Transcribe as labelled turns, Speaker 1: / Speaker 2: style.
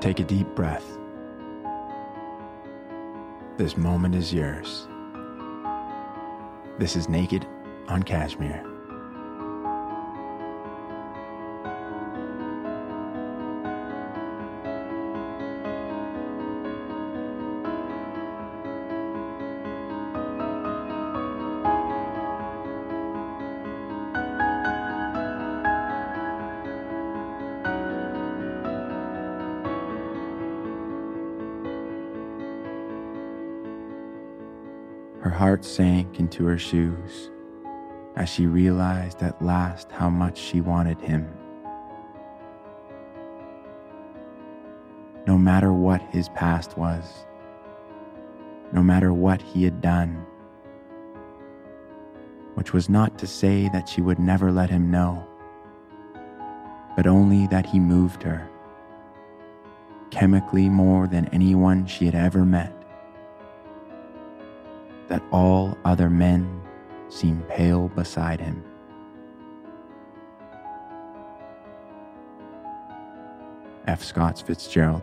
Speaker 1: Take a deep breath. This moment is yours. This is Naked on Cashmere. Her heart sank into her shoes as she realized at last how much she wanted him. No matter what his past was, no matter what he had done, which was not to say that she would never let him know, but only that he moved her, chemically more than anyone she had ever met that all other men seem pale beside him. F. Scott Fitzgerald.